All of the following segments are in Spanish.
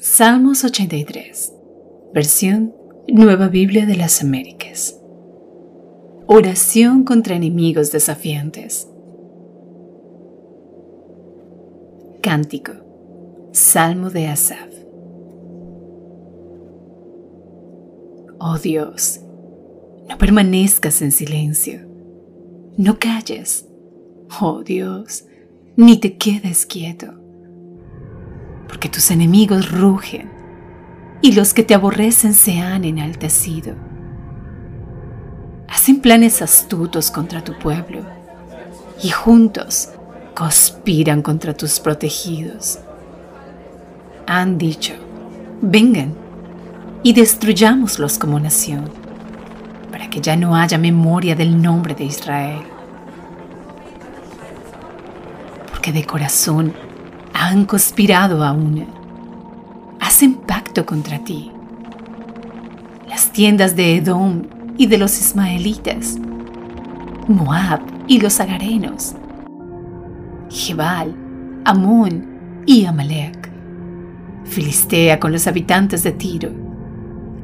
Salmos 83, versión Nueva Biblia de las Américas. Oración contra enemigos desafiantes. Cántico. Salmo de Asaf. Oh Dios, no permanezcas en silencio. No calles. Oh Dios, ni te quedes quieto porque tus enemigos rugen y los que te aborrecen se han enaltecido. Hacen planes astutos contra tu pueblo y juntos conspiran contra tus protegidos. Han dicho, vengan y destruyámoslos como nación, para que ya no haya memoria del nombre de Israel. Porque de corazón han conspirado aún. Hacen pacto contra ti. Las tiendas de Edom y de los ismaelitas, Moab y los agarenos, Jebal, Amón y Amalek, Filistea con los habitantes de Tiro,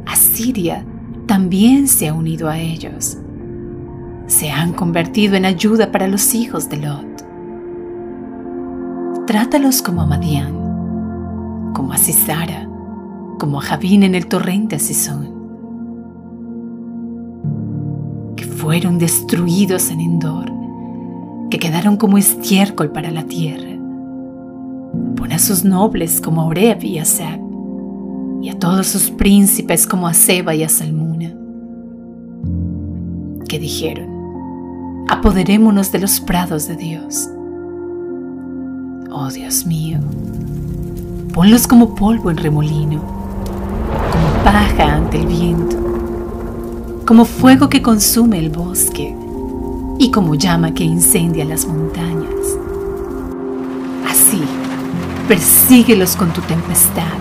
Asiria también se ha unido a ellos. Se han convertido en ayuda para los hijos de Lot Trátalos como a Madián, como a Cisara, como a Javín en el torrente Sison, que fueron destruidos en Endor, que quedaron como estiércol para la tierra. Pon a sus nobles como a Oreb y a Seb, y a todos sus príncipes como a Seba y a Salmuna, que dijeron, apoderémonos de los prados de Dios Oh Dios mío, ponlos como polvo en remolino, como paja ante el viento, como fuego que consume el bosque y como llama que incendia las montañas. Así, persíguelos con tu tempestad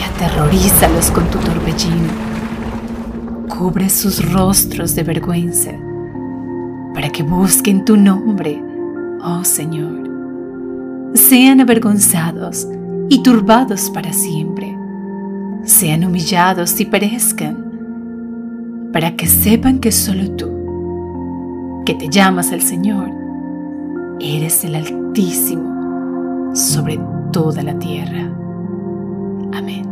y aterrorízalos con tu torbellino. Cubre sus rostros de vergüenza para que busquen tu nombre, oh Señor sean avergonzados y turbados para siempre, sean humillados y perezcan, para que sepan que solo tú, que te llamas el Señor, eres el Altísimo sobre toda la tierra. Amén.